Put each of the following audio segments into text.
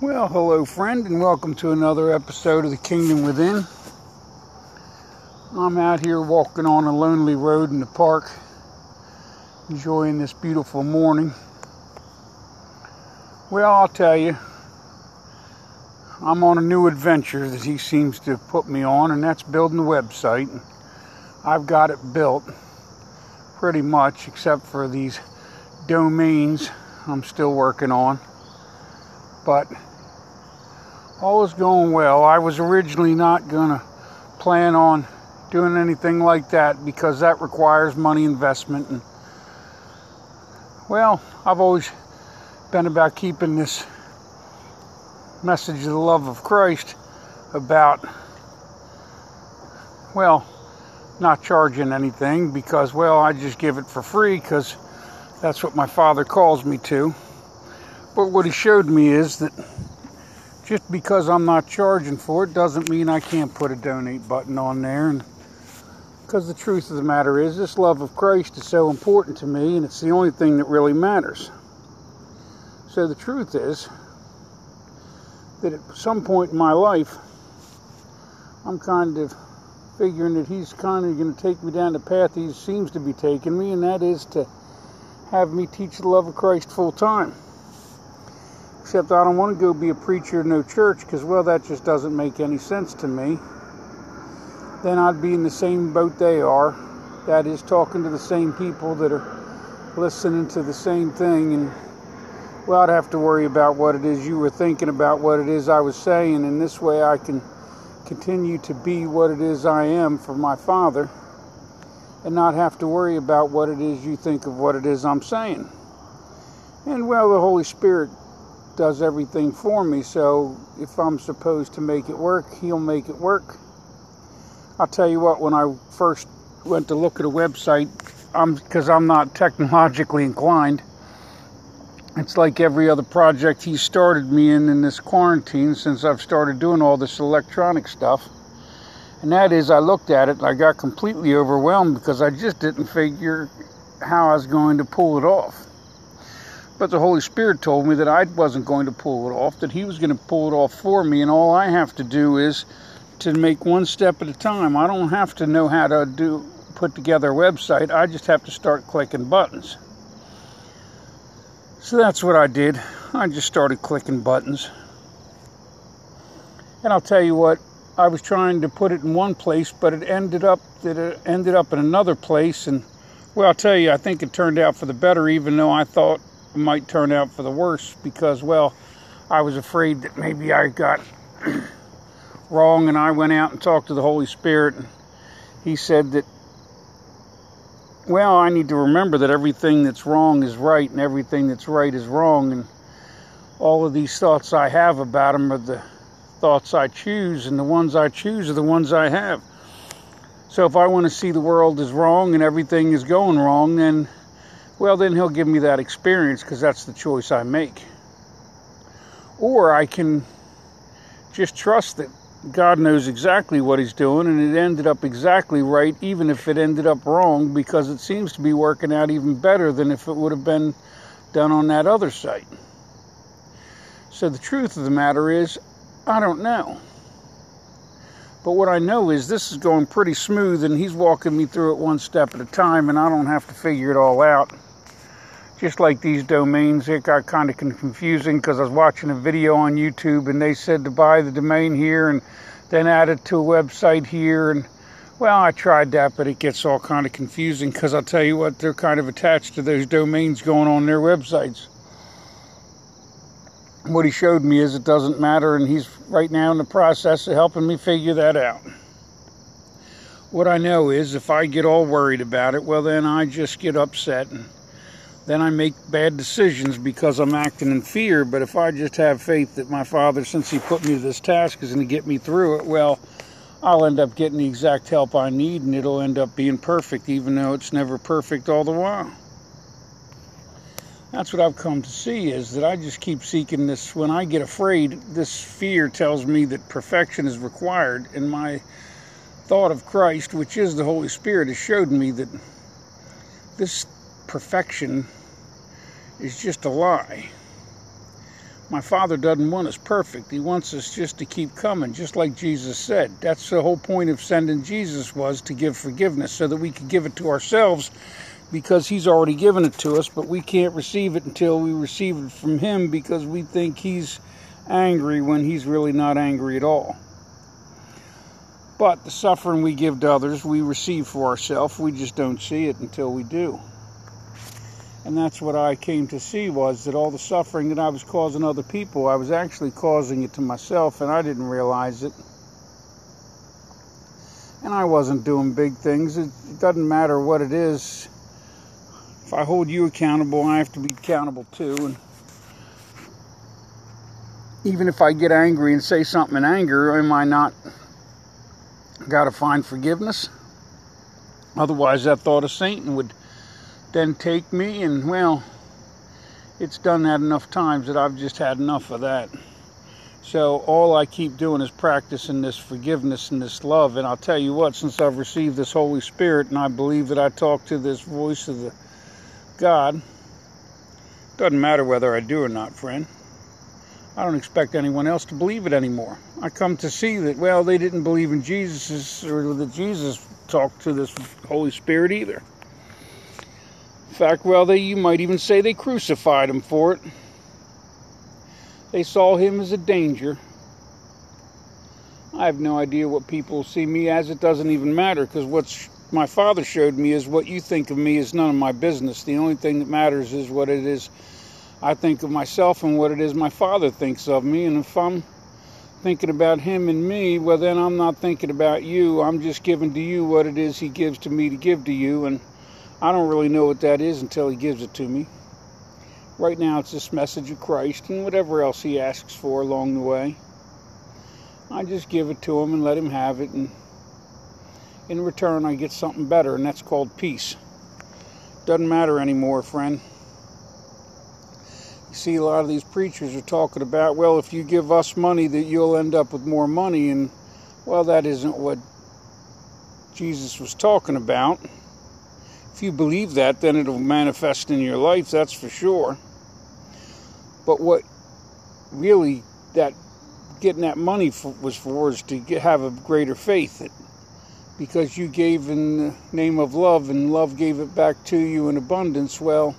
Well, hello, friend, and welcome to another episode of The Kingdom Within. I'm out here walking on a lonely road in the park, enjoying this beautiful morning. Well, I'll tell you, I'm on a new adventure that he seems to have put me on, and that's building a website. I've got it built pretty much, except for these domains I'm still working on. But all is going well. I was originally not going to plan on doing anything like that because that requires money investment and well, I've always been about keeping this message of the love of Christ about well, not charging anything because well, I just give it for free cuz that's what my father calls me to. But what he showed me is that just because I'm not charging for it doesn't mean I can't put a donate button on there. And because the truth of the matter is, this love of Christ is so important to me, and it's the only thing that really matters. So the truth is that at some point in my life, I'm kind of figuring that He's kind of going to take me down the path He seems to be taking me, and that is to have me teach the love of Christ full time. Except I don't want to go be a preacher in no church because, well, that just doesn't make any sense to me. Then I'd be in the same boat they are. That is, talking to the same people that are listening to the same thing. And, well, I'd have to worry about what it is you were thinking about, what it is I was saying. And this way I can continue to be what it is I am for my Father and not have to worry about what it is you think of what it is I'm saying. And, well, the Holy Spirit does everything for me. So if I'm supposed to make it work, he'll make it work. I'll tell you what, when I first went to look at a website, I'm because I'm not technologically inclined. It's like every other project he started me in in this quarantine since I've started doing all this electronic stuff. And that is, I looked at it and I got completely overwhelmed because I just didn't figure how I was going to pull it off. But the Holy Spirit told me that I wasn't going to pull it off, that He was going to pull it off for me, and all I have to do is to make one step at a time. I don't have to know how to do put together a website. I just have to start clicking buttons. So that's what I did. I just started clicking buttons. And I'll tell you what, I was trying to put it in one place, but it ended up that it ended up in another place and well, I'll tell you, I think it turned out for the better even though I thought might turn out for the worse because, well, I was afraid that maybe I got wrong and I went out and talked to the Holy Spirit. And he said that, well, I need to remember that everything that's wrong is right and everything that's right is wrong. And all of these thoughts I have about them are the thoughts I choose, and the ones I choose are the ones I have. So if I want to see the world as wrong and everything is going wrong, then well, then he'll give me that experience because that's the choice I make. Or I can just trust that God knows exactly what he's doing and it ended up exactly right, even if it ended up wrong, because it seems to be working out even better than if it would have been done on that other site. So the truth of the matter is, I don't know. But what I know is this is going pretty smooth and he's walking me through it one step at a time and I don't have to figure it all out just like these domains, it got kind of confusing because I was watching a video on YouTube and they said to buy the domain here and then add it to a website here. And well, I tried that, but it gets all kind of confusing because I'll tell you what, they're kind of attached to those domains going on their websites. What he showed me is it doesn't matter, and he's right now in the process of helping me figure that out. What I know is if I get all worried about it, well, then I just get upset and then I make bad decisions because I'm acting in fear. But if I just have faith that my Father, since He put me to this task, is going to get me through it, well, I'll end up getting the exact help I need and it'll end up being perfect, even though it's never perfect all the while. That's what I've come to see is that I just keep seeking this. When I get afraid, this fear tells me that perfection is required. And my thought of Christ, which is the Holy Spirit, has showed me that this perfection is just a lie. My Father doesn't want us perfect. He wants us just to keep coming, just like Jesus said. That's the whole point of sending Jesus was to give forgiveness so that we could give it to ourselves because he's already given it to us, but we can't receive it until we receive it from him because we think he's angry when he's really not angry at all. But the suffering we give to others, we receive for ourselves. We just don't see it until we do. And that's what I came to see was that all the suffering that I was causing other people, I was actually causing it to myself and I didn't realize it. And I wasn't doing big things. It, it doesn't matter what it is. If I hold you accountable, I have to be accountable too. And even if I get angry and say something in anger, am I not got to find forgiveness? Otherwise, that thought of Satan would then take me and well it's done that enough times that I've just had enough of that. So all I keep doing is practicing this forgiveness and this love. And I'll tell you what, since I've received this Holy Spirit and I believe that I talk to this voice of the God, doesn't matter whether I do or not, friend. I don't expect anyone else to believe it anymore. I come to see that, well, they didn't believe in Jesus or that Jesus talked to this Holy Spirit either fact, well, they, you might even say they crucified him for it. They saw him as a danger. I have no idea what people see me as. It doesn't even matter because what my father showed me is what you think of me is none of my business. The only thing that matters is what it is I think of myself and what it is my father thinks of me. And if I'm thinking about him and me, well, then I'm not thinking about you. I'm just giving to you what it is he gives to me to give to you. And I don't really know what that is until he gives it to me. Right now, it's this message of Christ and whatever else he asks for along the way. I just give it to him and let him have it, and in return, I get something better, and that's called peace. Doesn't matter anymore, friend. You see, a lot of these preachers are talking about, well, if you give us money, that you'll end up with more money, and well, that isn't what Jesus was talking about. If you believe that, then it'll manifest in your life, that's for sure. But what really that getting that money for, was for is to get, have a greater faith. because you gave in the name of love and love gave it back to you in abundance, well,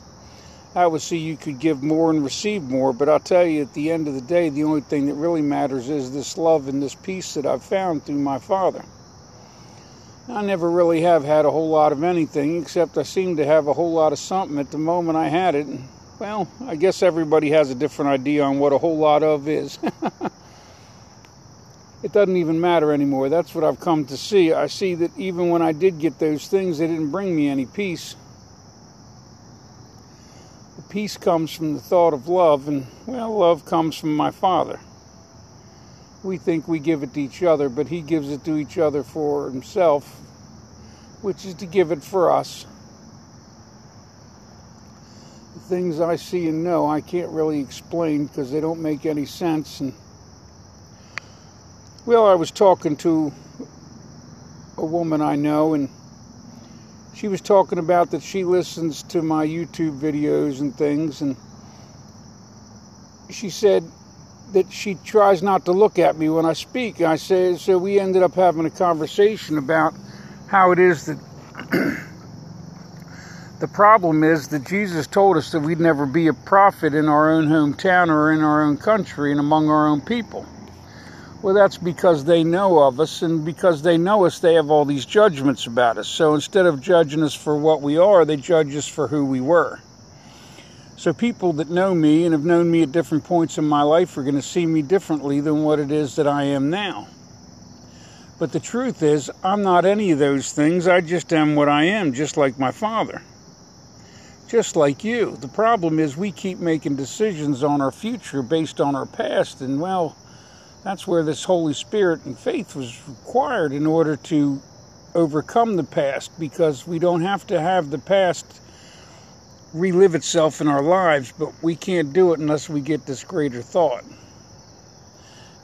I would see you could give more and receive more. But I'll tell you, at the end of the day, the only thing that really matters is this love and this peace that I've found through my Father. I never really have had a whole lot of anything, except I seem to have a whole lot of something at the moment I had it. Well, I guess everybody has a different idea on what a whole lot of is. it doesn't even matter anymore. That's what I've come to see. I see that even when I did get those things, they didn't bring me any peace. The peace comes from the thought of love, and, well, love comes from my Father we think we give it to each other, but He gives it to each other for Himself, which is to give it for us. The things I see and know, I can't really explain because they don't make any sense. And well, I was talking to a woman I know, and she was talking about that she listens to my YouTube videos and things, and she said that she tries not to look at me when I speak. I say, so we ended up having a conversation about how it is that the problem is that Jesus told us that we'd never be a prophet in our own hometown or in our own country and among our own people. Well, that's because they know of us, and because they know us, they have all these judgments about us. So instead of judging us for what we are, they judge us for who we were. So people that know me and have known me at different points in my life are going to see me differently than what it is that I am now. But the truth is, I'm not any of those things. I just am what I am, just like my father. Just like you. The problem is we keep making decisions on our future based on our past, and well, that's where this Holy Spirit and faith was required in order to overcome the past because we don't have to have the past relive itself in our lives, but we can't do it unless we get this greater thought.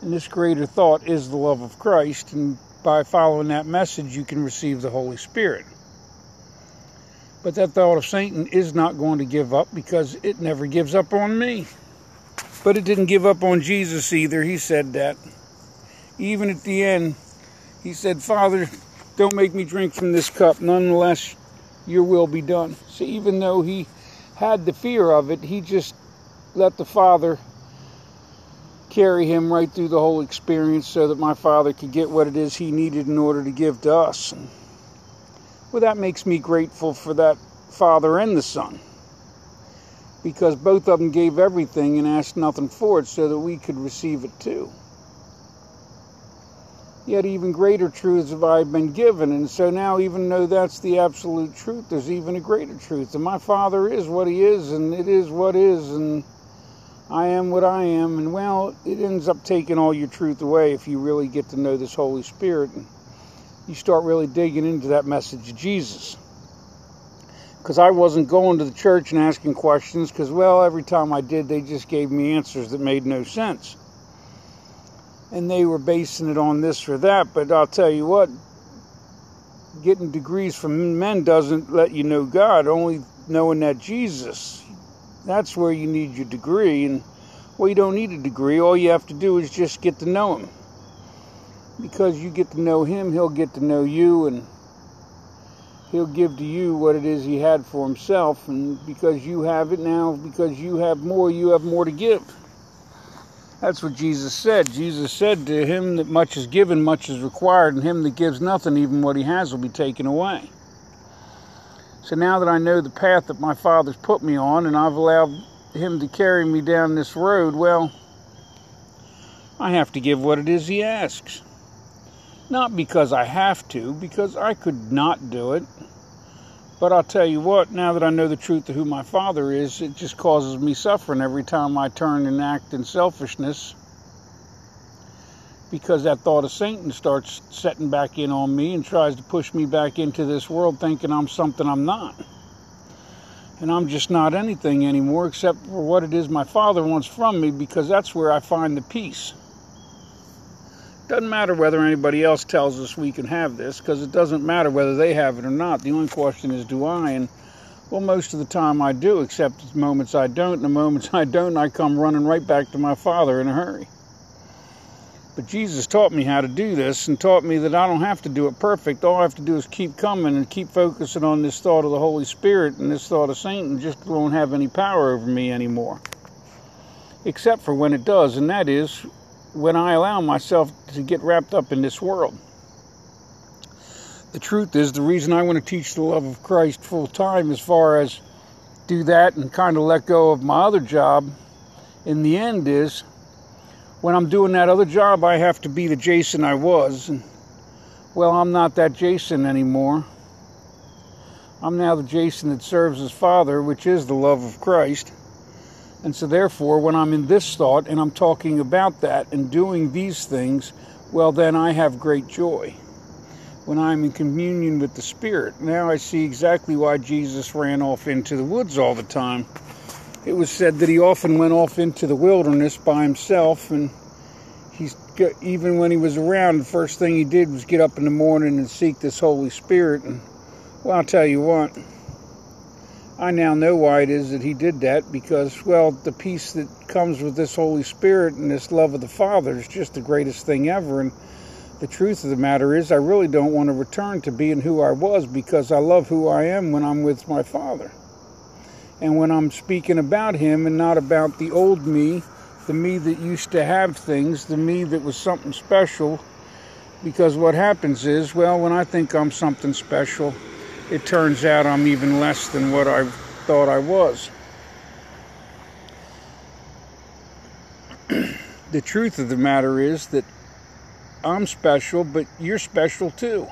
And this greater thought is the love of Christ, and by following that message, you can receive the Holy Spirit. But that thought of Satan is not going to give up because it never gives up on me. But it didn't give up on Jesus either. He said that. Even at the end, he said, Father, don't make me drink from this cup. Nonetheless, your will be done. So even though he had the fear of it, he just let the Father carry him right through the whole experience so that my Father could get what it is he needed in order to give to us. Well, that makes me grateful for that Father and the Son because both of them gave everything and asked nothing for it so that we could receive it too. Yet even greater truths have I been given, and so now, even though that's the absolute truth, there's even a greater truth. And my Father is what He is, and it is what is, and I am what I am. And well, it ends up taking all your truth away if you really get to know this Holy Spirit and you start really digging into that message of Jesus because I wasn't going to the church and asking questions because, well, every time I did, they just gave me answers that made no sense. And they were basing it on this or that, but I'll tell you what, getting degrees from men doesn't let you know God, only knowing that Jesus. That's where you need your degree. And, well, you don't need a degree. All you have to do is just get to know Him. Because you get to know Him, He'll get to know you, and he'll give to you what it is he had for himself and because you have it now because you have more you have more to give that's what jesus said. Jesus said to him that much is given much is required and him that gives nothing even what he has will be taken away. So now that i know the path that my father's put me on and i've allowed him to carry me down this road well i have to give what it is he asks. Not because I have to, because I could not do it. But I'll tell you what, now that I know the truth of who my father is, it just causes me suffering every time I turn and act in selfishness. Because that thought of Satan starts setting back in on me and tries to push me back into this world thinking I'm something I'm not. And I'm just not anything anymore except for what it is my father wants from me because that's where I find the peace. Doesn't matter whether anybody else tells us we can have this, because it doesn't matter whether they have it or not. The only question is, do I? And well, most of the time I do, except the moments I don't. And the moments I don't, I come running right back to my Father in a hurry. But Jesus taught me how to do this and taught me that I don't have to do it perfect. All I have to do is keep coming and keep focusing on this thought of the Holy Spirit and this thought of Satan just won't have any power over me anymore. Except for when it does, and that is when I allow myself to get wrapped up in this world. The truth is, the reason I want to teach the love of Christ full time, as far as do that and kind of let go of my other job, in the end, is when I'm doing that other job, I have to be the Jason I was. And, well, I'm not that Jason anymore. I'm now the Jason that serves his Father, which is the love of Christ. And so, therefore, when I'm in this thought and I'm talking about that and doing these things, well, then I have great joy. When I'm in communion with the Spirit, now I see exactly why Jesus ran off into the woods all the time. It was said that he often went off into the wilderness by himself, and he's even when he was around, the first thing he did was get up in the morning and seek this Holy Spirit. And well, I'll tell you what I now know why it is that he did that because, well, the peace that comes with this Holy Spirit and this love of the Father is just the greatest thing ever. And the truth of the matter is, I really don't want to return to being who I was because I love who I am when I'm with my Father. And when I'm speaking about Him and not about the old me, the me that used to have things, the me that was something special. Because what happens is, well, when I think I'm something special, it turns out I'm even less than what I thought I was. the truth of the matter is that I'm special, but you're special too.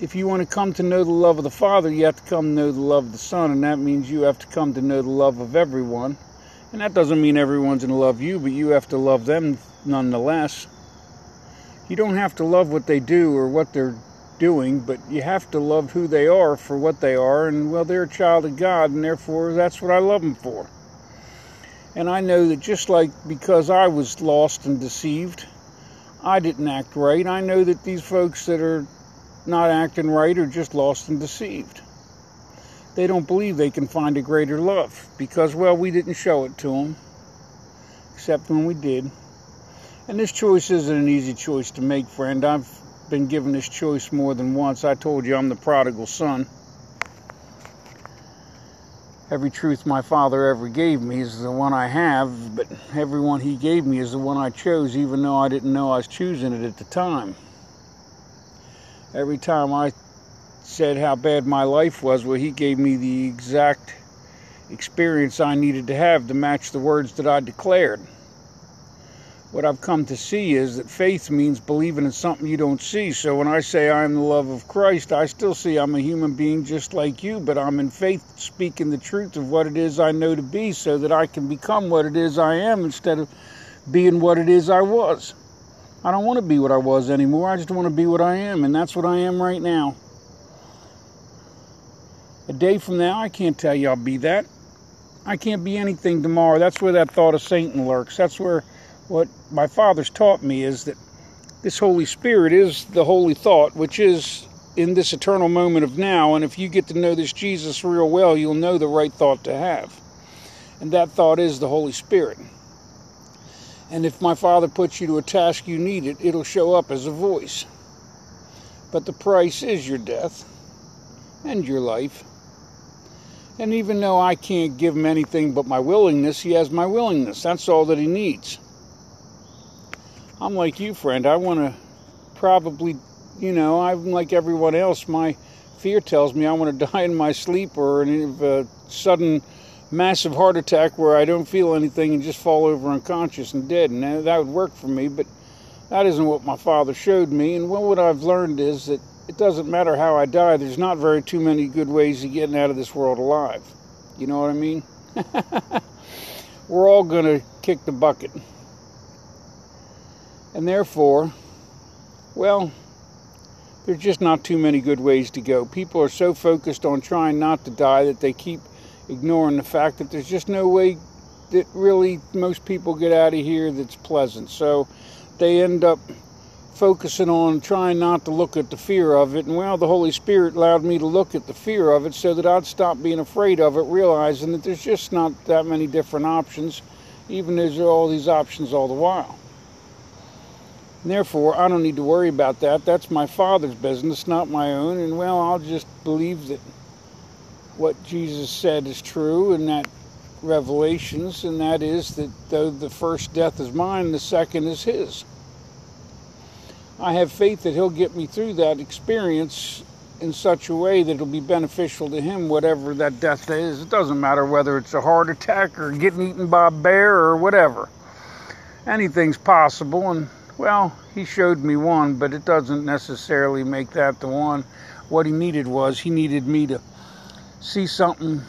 If you want to come to know the love of the Father, you have to come to know the love of the Son, and that means you have to come to know the love of everyone. And that doesn't mean everyone's going to love you, but you have to love them nonetheless. You don't have to love what they do or what they're doing, but you have to love who they are for what they are, and well, they're a child of God, and therefore that's what I love them for. And I know that just like because I was lost and deceived, I didn't act right, I know that these folks that are not acting right are just lost and deceived. they don't believe they can find a greater love because, well, we didn't show it to them, except when we did. And this choice isn't an easy choice to make, friend. I've been given this choice more than once. I told you I'm the prodigal son. Every truth my father ever gave me is the one I have, but every one he gave me is the one I chose, even though I didn't know I was choosing it at the time. Every time I said how bad my life was, well, he gave me the exact experience I needed to have to match the words that I declared. What I've come to see is that faith means believing in something you don't see. So when I say I'm the love of Christ, I still see I'm a human being just like you, but I'm in faith speaking the truth of what it is I know to be so that I can become what it is I am instead of being what it is I was. I don't want to be what I was anymore. I just want to be what I am, and that's what I am right now. A day from now, I can't tell you I'll be that. I can't be anything tomorrow. That's where that thought of Satan lurks. That's where what my father's taught me is that this Holy Spirit is the holy thought, which is in this eternal moment of now. And if you get to know this Jesus real well, you'll know the right thought to have. And that thought is the Holy Spirit. And if my Father puts you to a task you need it, it'll show up as a voice. But the price is your death and your life. And even though I can't give him anything but my willingness, he has my willingness. That's all that he needs. I'm like you, friend. I want to probably, you know, I'm like everyone else. My fear tells me I want to die in my sleep or in a sudden massive heart attack where I don't feel anything and just fall over unconscious and dead. And that would work for me, but that isn't what my father showed me. And what I've learned is that it doesn't matter how I die, there's not very too many good ways of getting out of this world alive. You know what I mean? We're all going to kick the bucket. And therefore, well, there's just not too many good ways to go. People are so focused on trying not to die that they keep ignoring the fact that there's just no way that really most people get out of here that's pleasant. So they end up focusing on trying not to look at the fear of it. And well, the Holy Spirit allowed me to look at the fear of it so that I'd stop being afraid of it, realizing that there's just not that many different options, even though there's all these options all the while. Therefore, I don't need to worry about that. That's my Father's business, not my own. And well, I'll just believe that what Jesus said is true and that revelations, and that is that though the first death is mine, the second is his. I have faith that he'll get me through that experience in such a way that it'll be beneficial to him, whatever that death is. It doesn't matter whether it's a heart attack or getting eaten by a bear or whatever. Anything's possible, and well, he showed me one, but it doesn't necessarily make that the one. What he needed was he needed me to see something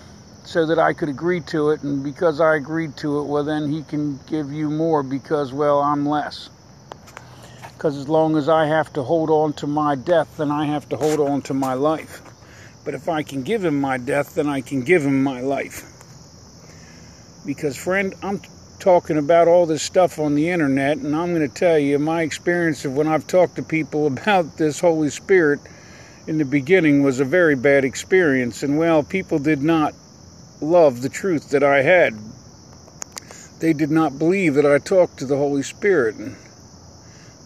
so that I could agree to it, and because I agreed to it, well, then he can give you more because, well, I'm less. Because as long as I have to hold on to my death, then I have to hold on to my life. But if I can give him my death, then I can give him my life. Because, friend, I'm talking about all this stuff on the internet, and I'm going to tell you my experience of when I've talked to people about this Holy Spirit in the beginning was a very bad experience. And, well, people did not love the truth that I had. They did not believe that I talked to the Holy Spirit. And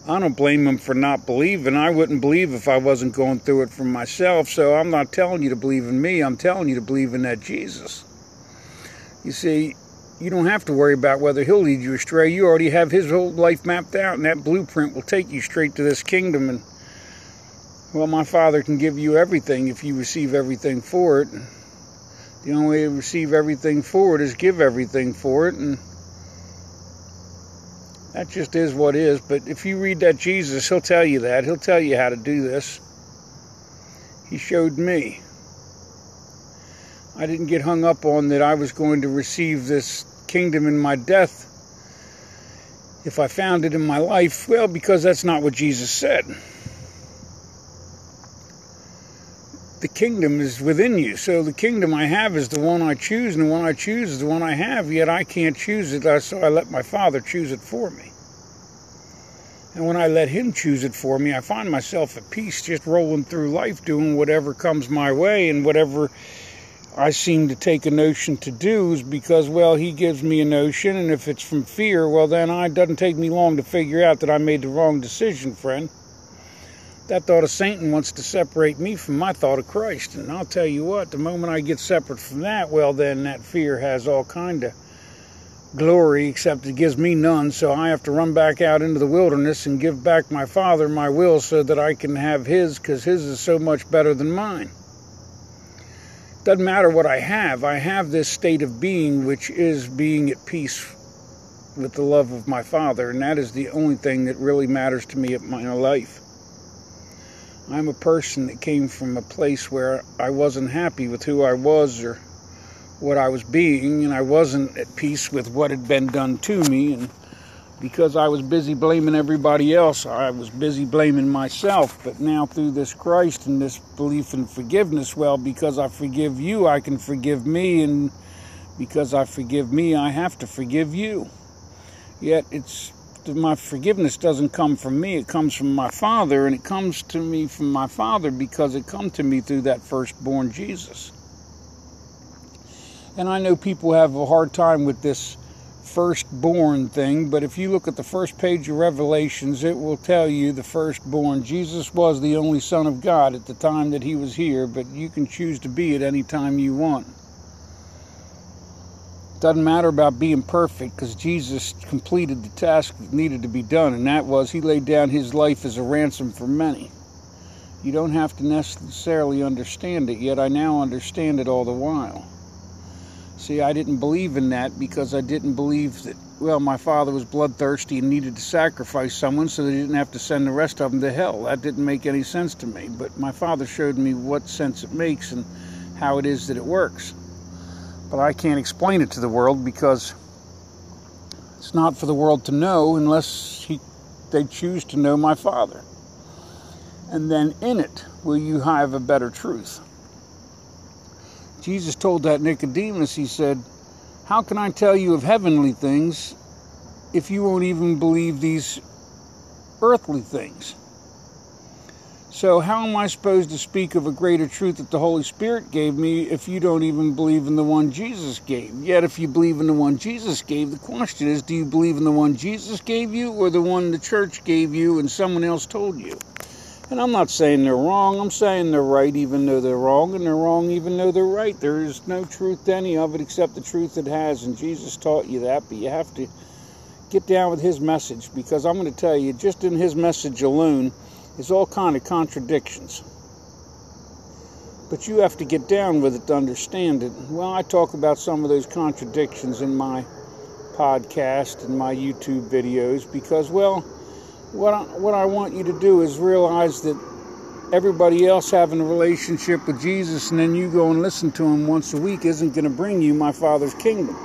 I don't blame them for not believing. I wouldn't believe if I wasn't going through it for myself. So I'm not telling you to believe in me. I'm telling you to believe in that Jesus. You see, you don't have to worry about whether he'll lead you astray. You already have his whole life mapped out, and that blueprint will take you straight to this kingdom. And well, my Father can give you everything if you receive everything for it. The only way to receive everything for it is give everything for it, and that just is what is. But if you read that Jesus, he'll tell you that. He'll tell you how to do this. He showed me. I didn't get hung up on that I was going to receive this kingdom in my death if I found it in my life. Well, because that's not what Jesus said. the kingdom is within you. So the kingdom I have is the one I choose, and the one I choose is the one I have, yet I can't choose it, so I let my Father choose it for me. And when I let Him choose it for me, I find myself at peace just rolling through life, doing whatever comes my way and whatever I seem to take a notion to do is because, well, he gives me a notion, and if it's from fear, well, then it doesn't take me long to figure out that I made the wrong decision, friend. That thought of Satan wants to separate me from my thought of Christ, and I'll tell you what, the moment I get separate from that, well, then that fear has all kind of glory, except it gives me none, so I have to run back out into the wilderness and give back my Father my will so that I can have His, because His is so much better than mine. Doesn't matter what I have, I have this state of being which is being at peace with the love of my Father, and that is the only thing that really matters to me in my life. I'm a person that came from a place where I wasn't happy with who I was or what I was being, and I wasn't at peace with what had been done to me, and because I was busy blaming everybody else, I was busy blaming myself. But now, through this Christ and this belief in forgiveness, well, because I forgive you, I can forgive me, and because I forgive me, I have to forgive you. Yet, it's my forgiveness doesn't come from me, it comes from my Father, and it comes to me from my Father because it come to me through that firstborn Jesus. And I know people have a hard time with this firstborn thing, but if you look at the first page of Revelations, it will tell you the firstborn. Jesus was the only Son of God at the time that he was here, but you can choose to be at any time you want. Doesn't matter about being perfect because Jesus completed the task that needed to be done, and that was he laid down his life as a ransom for many. You don't have to necessarily understand it, yet I now understand it all the while. See, I didn't believe in that because I didn't believe that, well, my father was bloodthirsty and needed to sacrifice someone so they didn't have to send the rest of them to hell. That didn't make any sense to me. But my father showed me what sense it makes and how it is that it works. But I can't explain it to the world because it's not for the world to know unless he, they choose to know my father. And then in it will you have a better truth. Jesus told that Nicodemus, he said, How can I tell you of heavenly things if you won't even believe these earthly things? So, how am I supposed to speak of a greater truth that the Holy Spirit gave me if you don't even believe in the one Jesus gave? Yet, if you believe in the one Jesus gave, the question is do you believe in the one Jesus gave you or the one the church gave you and someone else told you? And I'm not saying they're wrong. I'm saying they're right even though they're wrong, and they're wrong even though they're right. There is no truth to any of it except the truth it has, and Jesus taught you that, but you have to get down with his message because I'm going to tell you, just in his message alone, is all kind of contradictions. But you have to get down with it to understand it. Well, I talk about some of those contradictions in my podcast and my YouTube videos because, well, what I, what I want you to do is realize that everybody else having a relationship with Jesus and then you go and listen to him once a week isn't going to bring you my Father's kingdom.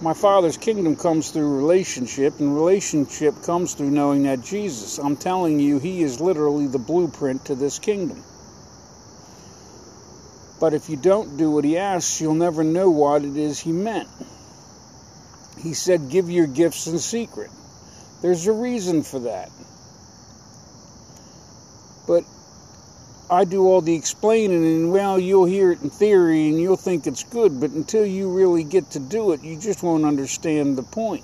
My Father's kingdom comes through relationship, and relationship comes through knowing that Jesus. I'm telling you, He is literally the blueprint to this kingdom. But if you don't do what He asks, you'll never know what it is He meant. He said, Give your gifts in secret. There's a reason for that. But I do all the explaining, and well, you'll hear it in theory and you'll think it's good, but until you really get to do it, you just won't understand the point.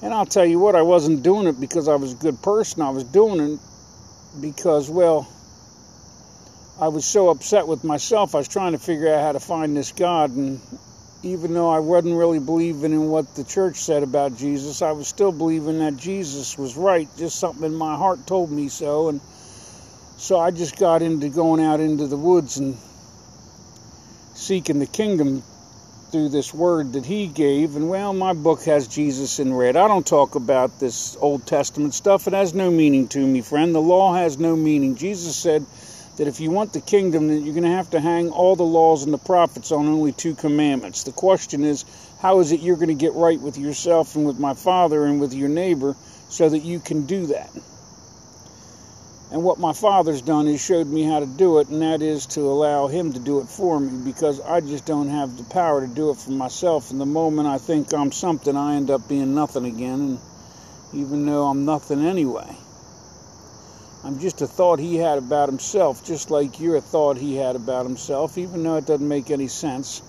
And I'll tell you what, I wasn't doing it because I was a good person. I was doing it because, well, I was so upset with myself. I was trying to figure out how to find this God, and even though I wasn't really believing in what the church said about Jesus, I was still believing that Jesus was right. Just something in my heart told me so. And so I just got into going out into the woods and seeking the kingdom through this word that he gave. And well, my book has Jesus in red. I don't talk about this Old Testament stuff. It has no meaning to me, friend. The law has no meaning. Jesus said, that if you want the kingdom, then you're going to have to hang all the laws and the prophets on only two commandments. The question is, how is it you're going to get right with yourself and with my Father and with your neighbor so that you can do that? And what my Father's done is showed me how to do it, and that is to allow Him to do it for me because I just don't have the power to do it for myself. And the moment I think I'm something, I end up being nothing again, and even though I'm nothing anyway. I'm just a thought he had about himself, just like you're a thought he had about himself, even though it doesn't make any sense.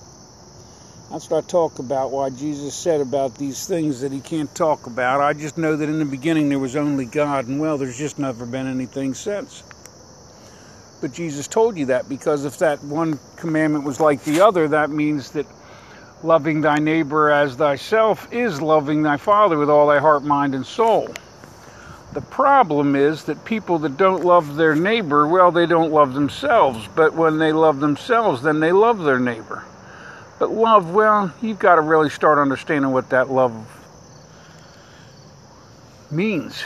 That's what I talk about, why Jesus said about these things that he can't talk about. I just know that in the beginning there was only God, and well, there's just never been anything since. But Jesus told you that because if that one commandment was like the other, that means that loving thy neighbor as thyself is loving thy Father with all thy heart, mind, and soul. The problem is that people that don't love their neighbor, well, they don't love themselves. But when they love themselves, then they love their neighbor. But love, well, you've got to really start understanding what that love means.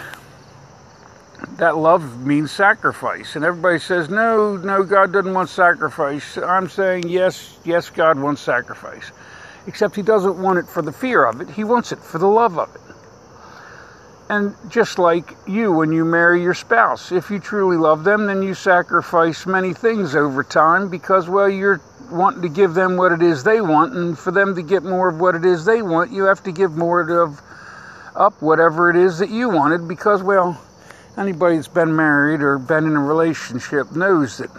That love means sacrifice. And everybody says, no, no, God doesn't want sacrifice. I'm saying, yes, yes, God wants sacrifice. Except He doesn't want it for the fear of it, He wants it for the love of it. And just like you when you marry your spouse, if you truly love them, then you sacrifice many things over time because, well, you're wanting to give them what it is they want, and for them to get more of what it is they want, you have to give more of up whatever it is that you wanted because, well, anybody that's been married or been in a relationship knows that,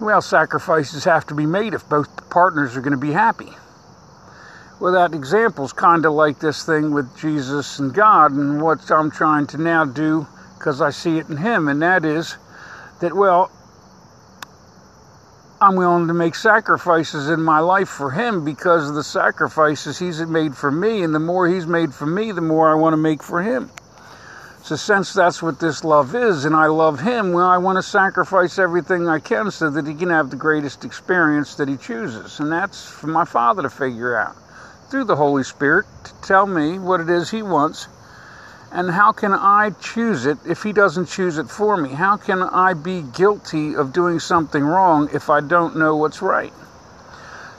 well, sacrifices have to be made if both partners are going to be happy. That example's kind of like this thing with Jesus and God, and what I'm trying to now do because I see it in Him, and that is that, well, I'm willing to make sacrifices in my life for Him because of the sacrifices He's made for me, and the more He's made for me, the more I want to make for Him. So, since that's what this love is, and I love Him, well, I want to sacrifice everything I can so that He can have the greatest experience that He chooses. And that's for my Father to figure out through the Holy Spirit to tell me what it is He wants. And how can I choose it if He doesn't choose it for me? How can I be guilty of doing something wrong if I don't know what's right?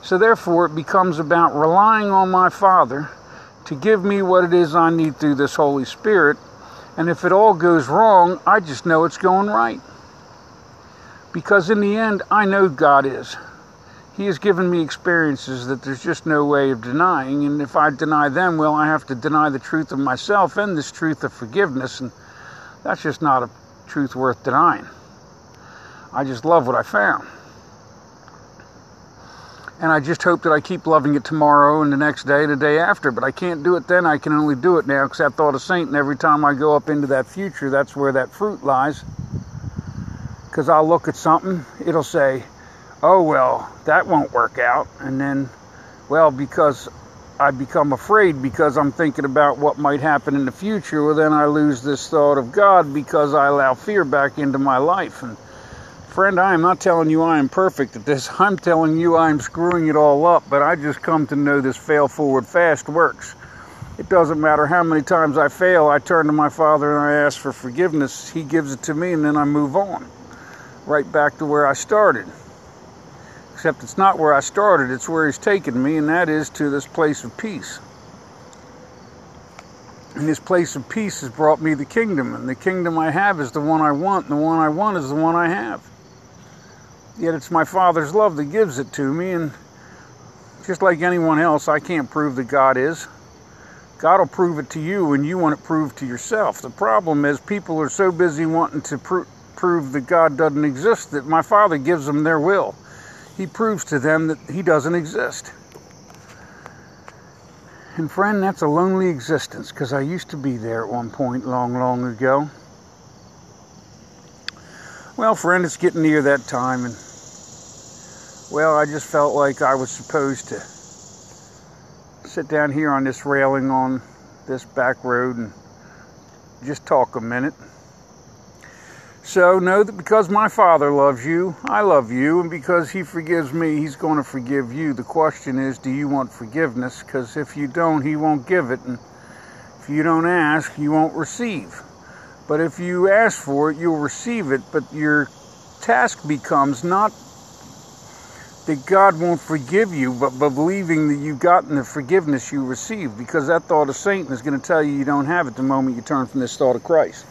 So, therefore, it becomes about relying on my Father to give me what it is I need through this Holy Spirit. And if it all goes wrong, I just know it's going right. Because in the end, I know God is. He has given me experiences that there's just no way of denying. And if I deny them, well, I have to deny the truth of myself and this truth of forgiveness. And that's just not a truth worth denying. I just love what I found. And I just hope that I keep loving it tomorrow and the next day the day after. But I can't do it then. I can only do it now because I thought of Satan. And every time I go up into that future, that's where that fruit lies. Because I'll look at something, it'll say, oh, well, that won't work out. And then, well, because I become afraid because I'm thinking about what might happen in the future, well, then I lose this thought of God because I allow fear back into my life. And, friend, I am not telling you I am perfect at this. I'm telling you I'm screwing it all up, but I just come to know this fail forward fast works. It doesn't matter how many times I fail, I turn to my Father and I ask for forgiveness. He gives it to me, and then I move on right back to where I started. Except it's not where I started, it's where He's taken me, and that is to this place of peace. And this place of peace has brought me the kingdom, and the kingdom I have is the one I want, and the one I want is the one I have. Yet it's my Father's love that gives it to me, and just like anyone else, I can't prove that God is. God will prove it to you, and you want it proved to yourself. The problem is people are so busy wanting to pro- prove that God doesn't exist that my Father gives them their will he proves to them that he doesn't exist. And friend, that's a lonely existence because I used to be there at one point long, long ago. Well, friend, it's getting near that time, and well, I just felt like I was supposed to sit down here on this railing on this back road and just talk a minute. So know that because my Father loves you, I love you, and because He forgives me, He's going to forgive you. The question is, do you want forgiveness? Because if you don't, He won't give it, and if you don't ask, you won't receive. But if you ask for it, you'll receive it. But your task becomes not that God won't forgive you, but believing that you've gotten the forgiveness you received, because that thought of Satan is going to tell you you don't have it the moment you turn from this thought of Christ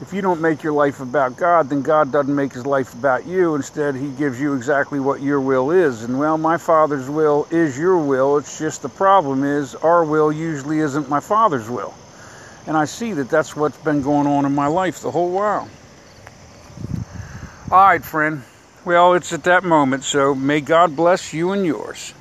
if you don't make your life about God, then God doesn't make his life about you. Instead, he gives you exactly what your will is. And well, my Father's will is your will. It's just the problem is our will usually isn't my Father's will. And I see that that's what's been going on in my life the whole while. All right, friend. Well, it's at that moment, so may God bless you and yours.